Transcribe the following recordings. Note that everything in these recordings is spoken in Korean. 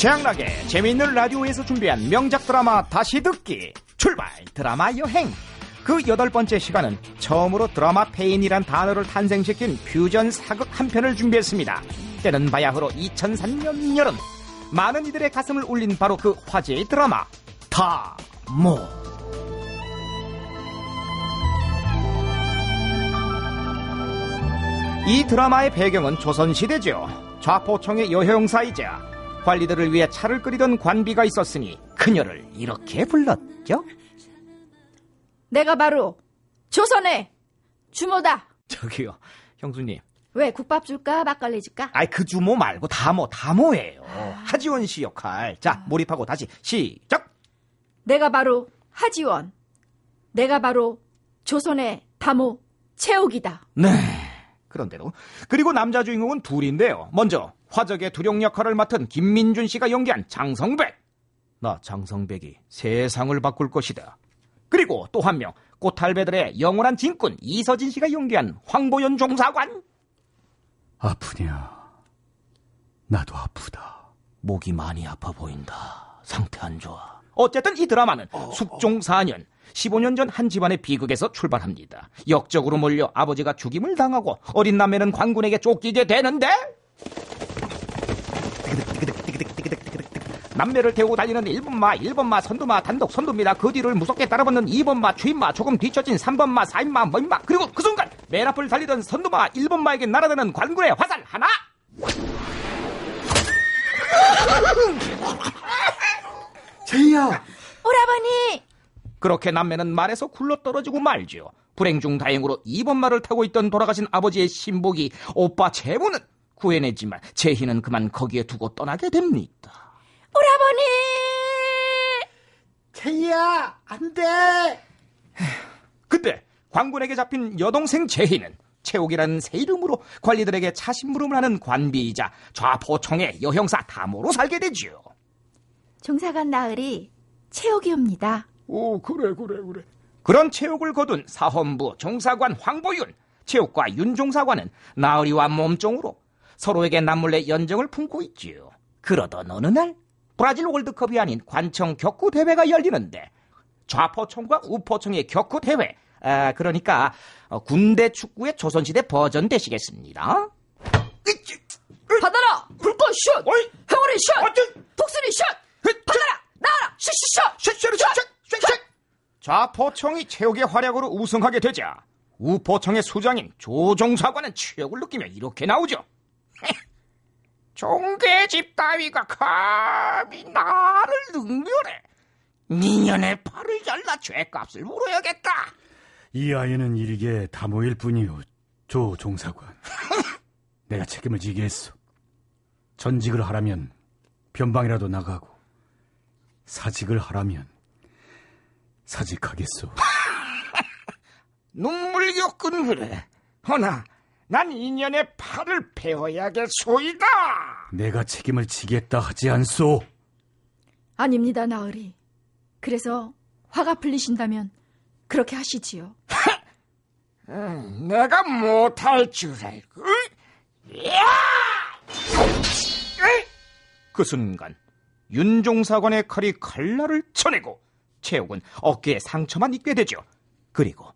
최양락의 재미있는 라디오에서 준비한 명작 드라마 다시 듣기. 출발! 드라마 여행. 그 여덟 번째 시간은 처음으로 드라마 페인이란 단어를 탄생시킨 퓨전 사극 한 편을 준비했습니다. 때는 바야흐로 2003년 여름. 많은 이들의 가슴을 울린 바로 그 화제의 드라마 다모. 이 드라마의 배경은 조선시대죠. 좌포청의 여형사이자 관리들을 위해 차를 끓이던 관비가 있었으니 그녀를 이렇게 불렀죠. 내가 바로 조선의 주모다. 저기요, 형수님. 왜 국밥 줄까 막걸리 줄까? 아이 그 주모 말고 다모 다모예요. 하지원 씨 역할. 자 몰입하고 다시 시작. 내가 바로 하지원. 내가 바로 조선의 다모 최옥이다. 네. 그런데도 그리고 남자 주인공은 둘인데요. 먼저 화적의 두룡 역할을 맡은 김민준 씨가 연기한 장성백. 나 장성백이 세상을 바꿀 것이다. 그리고 또 한 명 꽃탈배들의 영원한 진꾼 이서진 씨가 연기한 황보연 종사관. 아프냐? 나도 아프다. 목이 많이 아파 보인다. 상태 안 좋아. 어쨌든 이 드라마는 숙종 4년 15년 전 한 집안의 비극에서 출발합니다. 역적으로 몰려 아버지가 죽임을 당하고 어린 남매는 관군에게 쫓기게 되는데 남매를 태우고 달리는 1번마, 1번마, 선두마, 단독 선두입니다. 그 뒤를 무섭게 따라붙는 2번마, 주인마, 조금 뒤처진 3번마, 4인마, 뭐인마 그리고 그 순간 맨 앞을 달리던 선두마 1번마에게 날아드는 관군의 화살 하나 제이야! 오라버니! 그렇게 남매는 말에서 굴러떨어지고 말지요. 불행 중 다행으로 2번 말을 타고 있던 돌아가신 아버지의 신복이 오빠 재무는 구해냈지만 제희는 그만 거기에 두고 떠나게 됩니다. 오라버니! 제이야! 안 돼! 그때 관군에게 잡힌 여동생 제희는 채옥이라는 새 이름으로 관리들에게 차심부름을 하는 관비이자 좌포청의 여형사 다모로 살게 되지요. 종사관 나으리 최옥이옵니다. 오 그래 그래 그래. 그런 체육을 거둔 사헌부 종사관 황보윤, 체육과 윤종사관은 나으리와 몸종으로 서로에게 남몰래 연정을 품고 있지요. 그러던 어느 날 브라질 월드컵이 아닌 관청 격구 대회가 열리는데 좌포청과 우포청의 격구 대회, 아, 그러니까 어, 군대 축구의 조선시대 버전 되시겠습니다. 받아라! 불꽃 슛! 행운의 슛! 독수리 슛! 받아라! 나와라! 슛슛슛! 슛 슛 슛 슛 슛 좌포청이 체육의 활약으로 우승하게 되자 우포청의 수장인 조종사관은 체육을 느끼며 이렇게 나오죠. 종대집 따위가 감히 나를 능멸해. 니년의 팔을 잘라 죄값을 물어야겠다. 이 아이는 일개 다모일 뿐이요, 조 종사관. 내가 책임을 지게 했어. 전직을 하라면 변방이라도 나가고, 사직을 하라면 사직하겠소. 눈물 겪은 그래. 허나 난 인연의 팔을 베어야겠소이다. 내가 책임을 지겠다 하지 않소. 아닙니다, 나으리. 그래서 화가 풀리신다면 그렇게 하시지요. 내가 못할 줄 알고. 야! 그 순간 윤종사관의 칼이 칼날을 쳐내고 최옥은 어깨에 상처만 입게 되죠. 그리고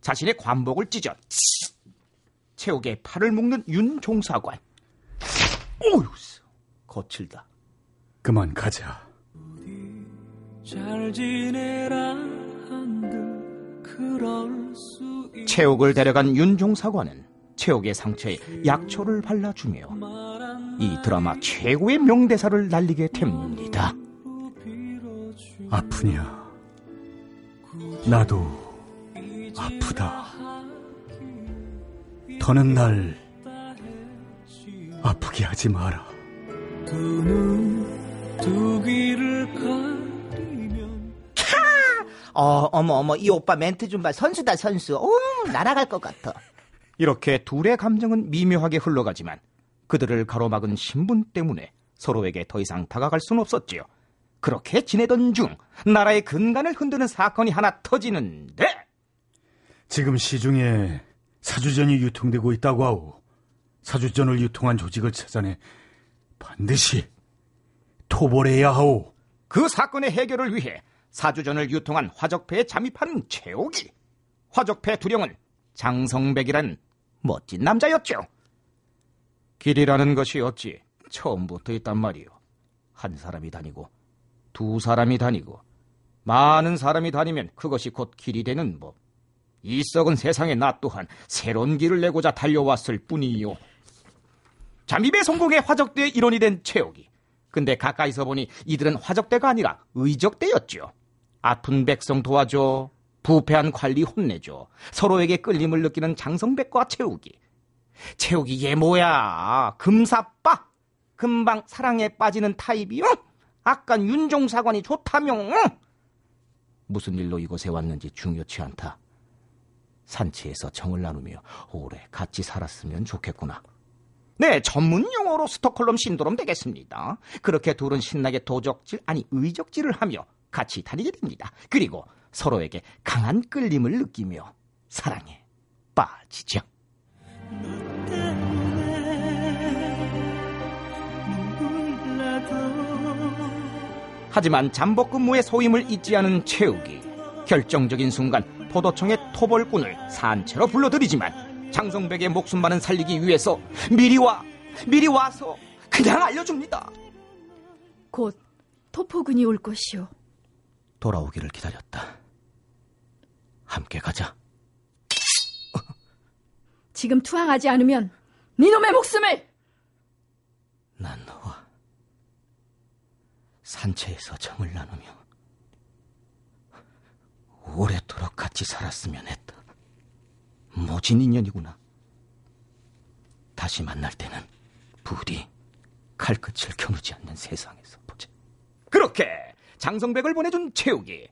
자신의 관복을 찢어 최옥의 팔을 묶는 윤종사관. 오유, 거칠다. 그만 가자. 잘 지내라 한들 그럴 수 있... 최옥을 데려간 윤종사관은 최옥의 상처에 약초를 발라주며 이 드라마 최고의 명대사를 날리게 됩니다. 아프냐? 나도 아프다. 더는 날 아프게 하지 마라. 두 눈 두 귀를 가리면 어, 어머, 어머, 이 오빠 멘트 좀 봐. 선수다, 선수. 오, 날아갈 것 같아. 이렇게 둘의 감정은 미묘하게 흘러가지만 그들을 가로막은 신분 때문에 서로에게 더 이상 다가갈 수는 없었지요. 그렇게 지내던 중 나라의 근간을 흔드는 사건이 하나 터지는데 지금 시중에 사주전이 유통되고 있다고 하오. 사주전을 유통한 조직을 찾아내 반드시 토벌해야 하오. 그 사건의 해결을 위해 사주전을 유통한 화적패에 잠입한 최옥이 화적패 두령은 장성백이란 멋진 남자였죠. 길이라는 것이 어찌 처음부터 있단 말이오. 한 사람이 다니고 두 사람이 다니고 많은 사람이 다니면 그것이 곧 길이 되는 법. 이 썩은 세상에 나 또한 새로운 길을 내고자 달려왔을 뿐이요. 잠입에 성공해 화적대의 일원이 된 최옥이. 근데 가까이서 보니 이들은 화적대가 아니라 의적대였죠. 아픈 백성 도와줘. 부패한 관리 혼내줘. 서로에게 끌림을 느끼는 장성백과 최욱이. 최욱이 얘 뭐야? 금사빠? 금방 사랑에 빠지는 타입이요? 아까 윤종사관이 좋다며? 무슨 일로 이곳에 왔는지 중요치 않다. 산치에서 정을 나누며 오래 같이 살았으면 좋겠구나. 네, 전문 용어로 스톡홀름 신도롬 되겠습니다. 그렇게 둘은 신나게 도적질, 아니 의적질을 하며 같이 다니게 됩니다. 그리고 서로에게 강한 끌림을 느끼며 사랑에 빠지죠. 하지만 잠복 근무의 소임을 잊지 않은 최욱이 결정적인 순간 포도청의 토벌꾼을 산채로 불러들이지만 장성백의 목숨만은 살리기 위해서 미리 와 미리 와서 그냥 알려줍니다. 곧 토포군이 올 것이오. 돌아오기를 기다렸다. 함께 가자. 지금 투항하지 않으면 네놈의 목숨을 난 너와 산채에서 정을 나누며 오래도록 같이 살았으면 했다. 모진 인연이구나. 다시 만날 때는 부디 칼끝을 겨누지 않는 세상에서 보자. 그렇게 장성백을 보내준 최욱이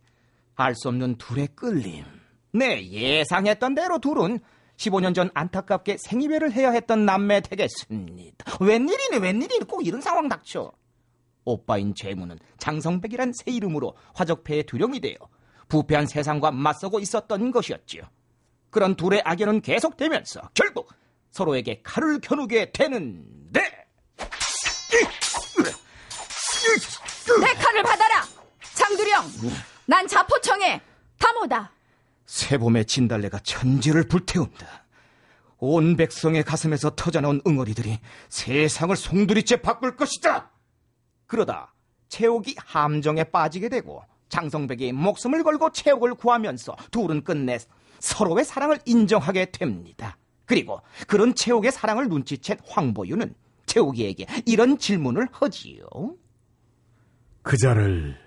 알 수 없는 둘의 끌림. 네, 예상했던 대로 둘은 15년 전 안타깝게 생이별을 해야 했던 남매 되겠습니다. 웬일이네, 웬일이네. 꼭 이런 상황 닥쳐. 오빠인 재무는 장성백이란 새 이름으로 화적패의 두령이 되어 부패한 세상과 맞서고 있었던 것이었지요. 그런 둘의 악연은 계속되면서 결국 서로에게 칼을 겨누게 되는데 내 칼을 받아라. 장두령, 난 자포청의 담호다. 새봄의 진달래가 천지를 불태운다. 온 백성의 가슴에서 터져나온 응어리들이 세상을 송두리째 바꿀 것이다. 그러다 최옥이 함정에 빠지게 되고 장성백이 목숨을 걸고 최옥을 구하면서 둘은 끝내 서로의 사랑을 인정하게 됩니다. 그리고 그런 최옥의 사랑을 눈치챈 황보유는 최옥이에게 이런 질문을 하지요. 그자를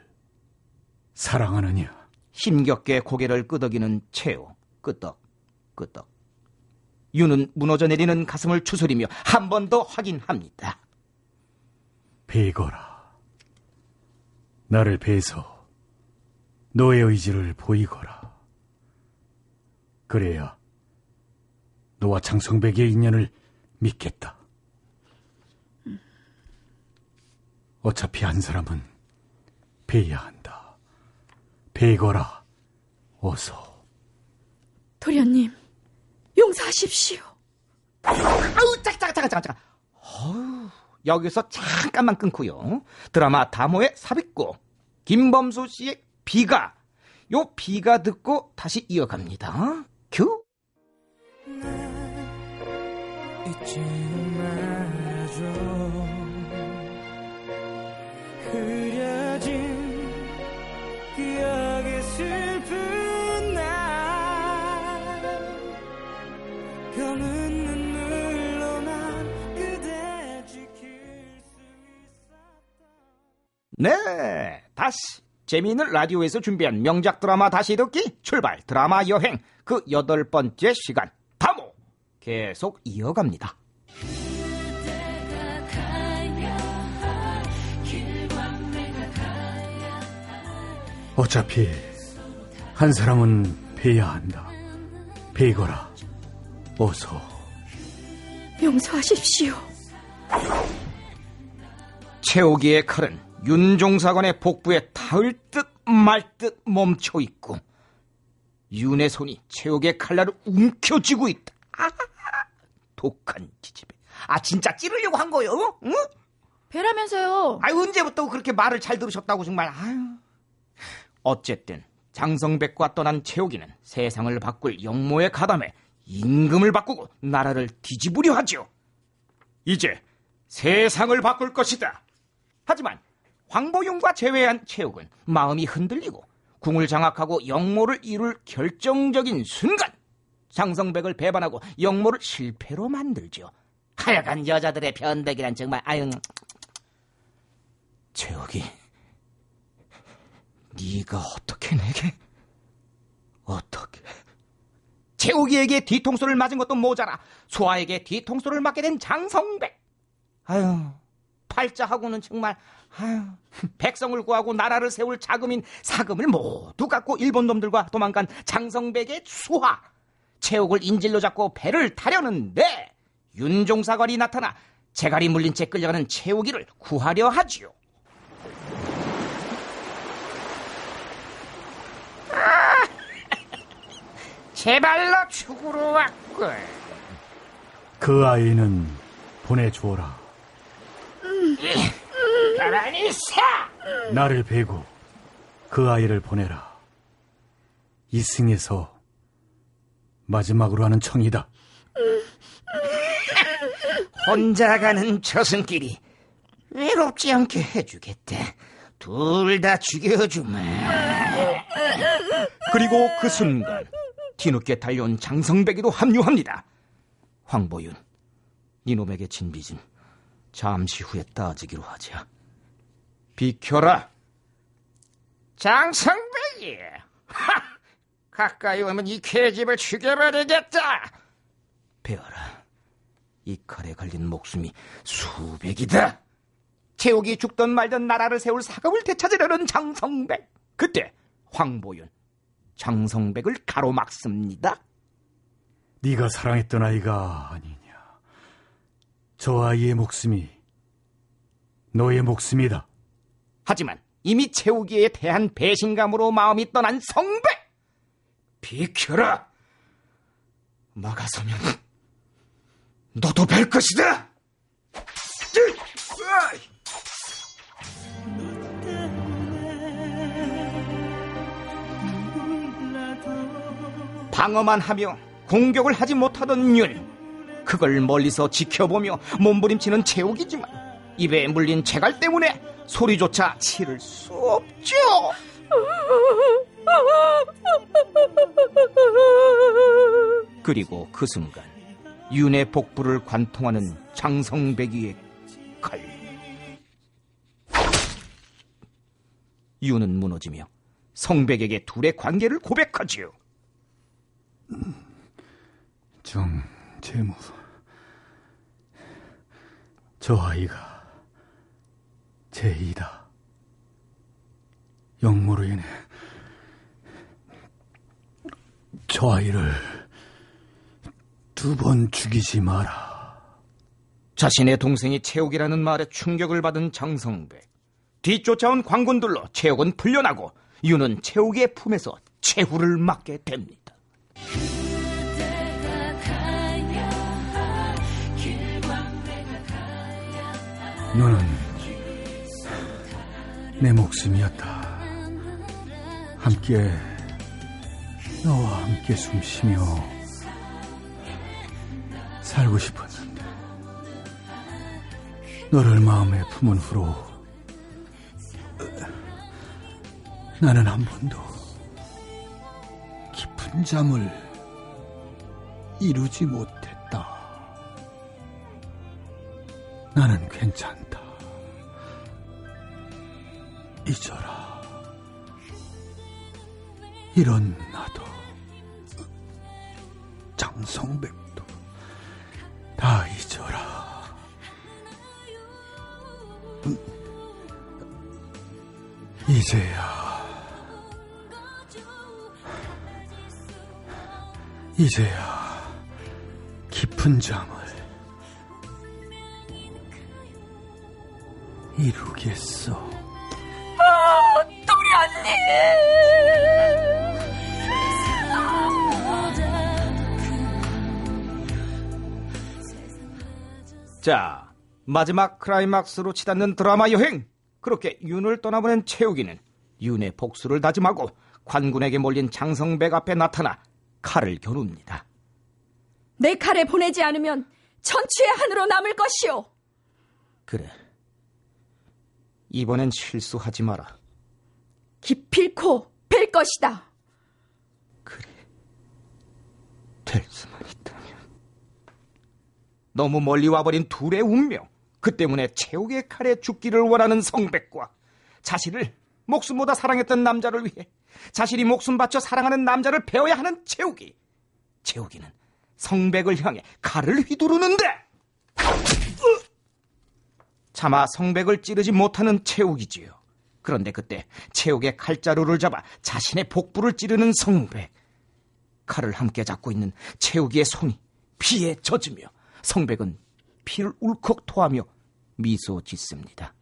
사랑하느냐? 힘겹게 고개를 끄덕이는 최옥. 끄덕, 끄덕. 유는 무너져 내리는 가슴을 추스리며 한 번 더 확인합니다. 베거라. 나를 베서 너의 의지를 보이거라. 그래야 너와 장성백의 인연을 믿겠다. 어차피 한 사람은 베야 한다. 베거라. 어서. 도련님, 용서하십시오. 아우, 잠깐, 잠깐, 잠깐, 잠깐. 어우, 여기서 잠깐만 끊고요. 드라마 다모의 삽입곡, 김범수 씨의 비가, 요 비가 듣고 다시 이어갑니다. 큐. 네, 다시 재미있는 라디오에서 준비한 명작 드라마 다시 듣기 출발 드라마 여행 그 여덟 번째 시간 다모 계속 이어갑니다. 어차피 한 사람은 베야 한다. 베거라. 어서. 용서하십시오. 최옥이의 칼은 윤종사관의 복부에 닿을 듯 말 듯 멈춰 있고 윤의 손이 최옥의 칼날을 움켜쥐고 있다. 아, 독한 기집애. 아 진짜 찌르려고 한 거요? 응? 배라면서요. 아유 언제부터 그렇게 말을 잘 들으셨다고 정말 아유. 어쨌든 장성백과 떠난 최욱이는 세상을 바꿀 영모에 가담해 임금을 바꾸고 나라를 뒤집으려 하죠. 이제 세상을 바꿀 것이다. 하지만 황보용과 제외한 최욱은 마음이 흔들리고 궁을 장악하고 영모를 이룰 결정적인 순간 장성백을 배반하고 영모를 실패로 만들죠. 하여간 여자들의 변덕이란 정말 아유. 최욱이 네가 어떻게 내게 어떻게. 최욱이에게 뒤통수를 맞은 것도 모자라 소아에게 뒤통수를 맞게 된 장성백. 아유 팔자하고는 정말 아유 백성을 구하고 나라를 세울 자금인 사금을 모두 갖고 일본 놈들과 도망간 장성백의 수하 최욱을 인질로 잡고 배를 타려는데 윤종사관이 나타나 제갈이 물린 채 끌려가는 최욱이를 구하려 하지요. 제발로 죽으러 왔군. 그 아이는 보내주어라. 있어! 나를 베고 그 아이를 보내라. 이승에서 마지막으로 하는 청이다. 혼자 가는 저승길이 외롭지 않게 해주겠다. 둘 다 죽여주마. 그리고 그 순간 뒤늦게 달려온 장성백이도 합류합니다. 황보윤, 니놈에게 진 빚은 잠시 후에 따지기로 하자. 비켜라. 장성백이! 하! 가까이 오면 이 계집을 죽여버리겠다. 배워라. 이 칼에 걸린 목숨이 수백이다. 최욱이 죽던 말던 나라를 세울 사금을 되찾으려는 장성백. 그때 황보윤 장성백을 가로막습니다. 네가 사랑했던 아이가 아니냐. 저 아이의 목숨이 너의 목숨이다. 하지만 이미 채우기에 대한 배신감으로 마음이 떠난 성백. 비켜라. 막아서면 너도 뵐 것이다. 방어만 하며 공격을 하지 못하던 윤. 그걸 멀리서 지켜보며 몸부림치는 채욱이지만 입에 물린 재갈 때문에 소리조차 치를 수 없죠. 그리고 그 순간 윤의 복부를 관통하는 장성배기의 칼. 윤은 무너지며 성백에게 둘의 관계를 고백하지요. 정 재무 저 아이가 제이다. 영모로 인해 저 아이를 두 번 죽이지 마라. 자신의 동생이 최욱이라는 말에 충격을 받은 장성백. 뒤쫓아온 광군들로 최욱은 풀려나고 윤은 최욱의 품에서 최후를 맞게 됩니다. 너는 내 목숨이었다. 함께 너와 함께 숨쉬며 살고 싶었는데 너를 마음에 품은 후로 나는 한 번도 깊은 잠을 이루지 못했다. 나는 괜찮다. 잊어라. 이런 나도 장성백도 다 잊어라. 음, 이제야 이제야 깊은 잠을 이루겠어. 자, 마지막 클라이막스로 치닫는 드라마 여행. 그렇게 윤을 떠나보낸 채우기는 윤의 복수를 다짐하고 관군에게 몰린 장성백 앞에 나타나 칼을 겨눕니다. 내 칼에 보내지 않으면 천추의 한으로 남을 것이오. 그래. 이번엔 실수하지 마라. 기필코 뵐 것이다. 될 수만 있다면. 너무 멀리 와버린 둘의 운명. 그 때문에 채욱의 칼에 죽기를 원하는 성백과 자신을 목숨보다 사랑했던 남자를 위해 자신이 목숨 바쳐 사랑하는 남자를 배워야 하는 채욱이. 채욱이는 성백을 향해 칼을 휘두르는데 으! 차마 성백을 찌르지 못하는 채욱이지요. 그런데 그때 채욱의 칼자루를 잡아 자신의 복부를 찌르는 성백. 칼을 함께 잡고 있는 채우기의 손이 피에 젖으며 성백은 피를 울컥 토하며 미소 짓습니다.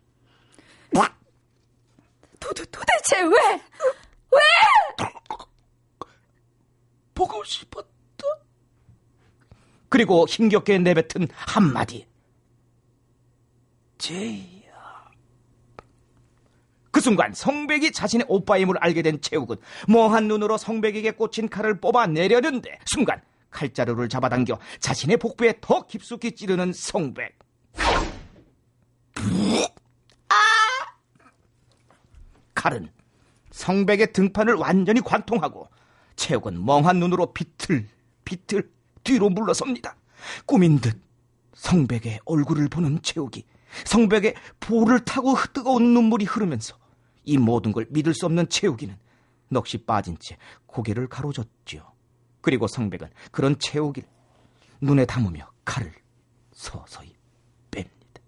도, 도, 도대체 왜? 왜? 보고 싶었다. 그리고 힘겹게 내뱉은 한마디. 제이야. 그 순간 성백이 자신의 오빠임을 알게 된 채욱은 멍한 눈으로 성백에게 꽂힌 칼을 뽑아내려는데 순간 칼자루를 잡아당겨 자신의 복부에 더 깊숙이 찌르는 성백. 칼은 성백의 등판을 완전히 관통하고 채욱은 멍한 눈으로 비틀 비틀 뒤로 물러섭니다. 꿈인 듯 성백의 얼굴을 보는 채욱이 성백의 볼을 타고 뜨거운 눈물이 흐르면서 이 모든 걸 믿을 수 없는 채욱이는 넋이 빠진 채 고개를 가로젓지요. 그리고 성백은 그런 채욱이를 눈에 담으며 칼을 서서히 뺍니다.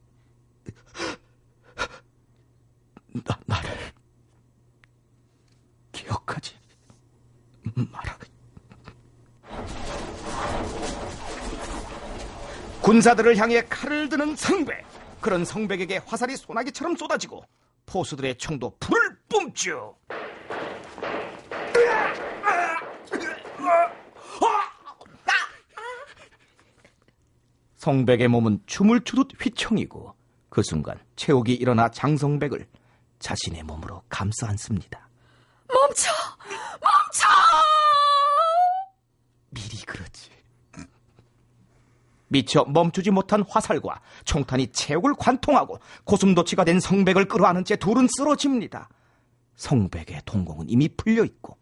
나, 나를 기억하지 마라. 군사들을 향해 칼을 드는 성백. 그런 성백에게 화살이 소나기처럼 쏟아지고 포수들의 총도 불을 뿜죠. 성백의 몸은 춤을 추듯 휘청이고 그 순간 채옥이 일어나 장성백을 자신의 몸으로 감싸 안습니다. 멈춰! 멈춰! 미리 그러지. 미처 멈추지 못한 화살과 총탄이 체육을 관통하고 고슴도치가 된 성백을 끌어안은 채 둘은 쓰러집니다. 성백의 동공은 이미 풀려 있고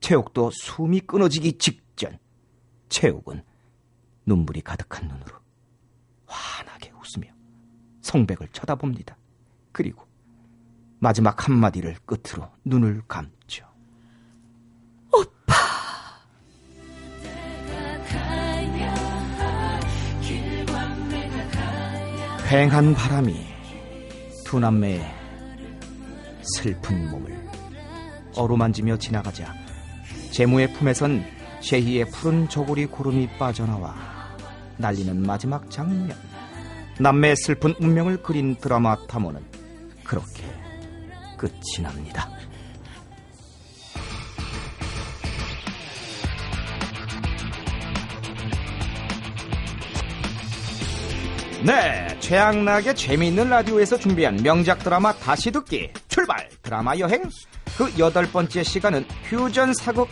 체육도 숨이 끊어지기 직전 체육은 눈물이 가득한 눈으로 환하게 웃으며 성백을 쳐다봅니다. 그리고 마지막 한마디를 끝으로 눈을 감죠. 휑한 바람이 두 남매의 슬픈 몸을 어루만지며 지나가자 제무의 품에선 셰희의 푸른 저고리 구름이 빠져나와 날리는 마지막 장면. 남매의 슬픈 운명을 그린 드라마 탐호는 그렇게 끝이 납니다. 네, 최양락의 재미있는 라디오에서 준비한 명작 드라마 다시 듣기 출발! 드라마 여행. 그 여덟 번째 시간은 퓨전 사극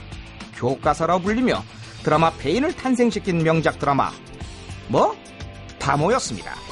교과서라 불리며 드라마 페인을 탄생시킨 명작 드라마 뭐? 다 모였습니다.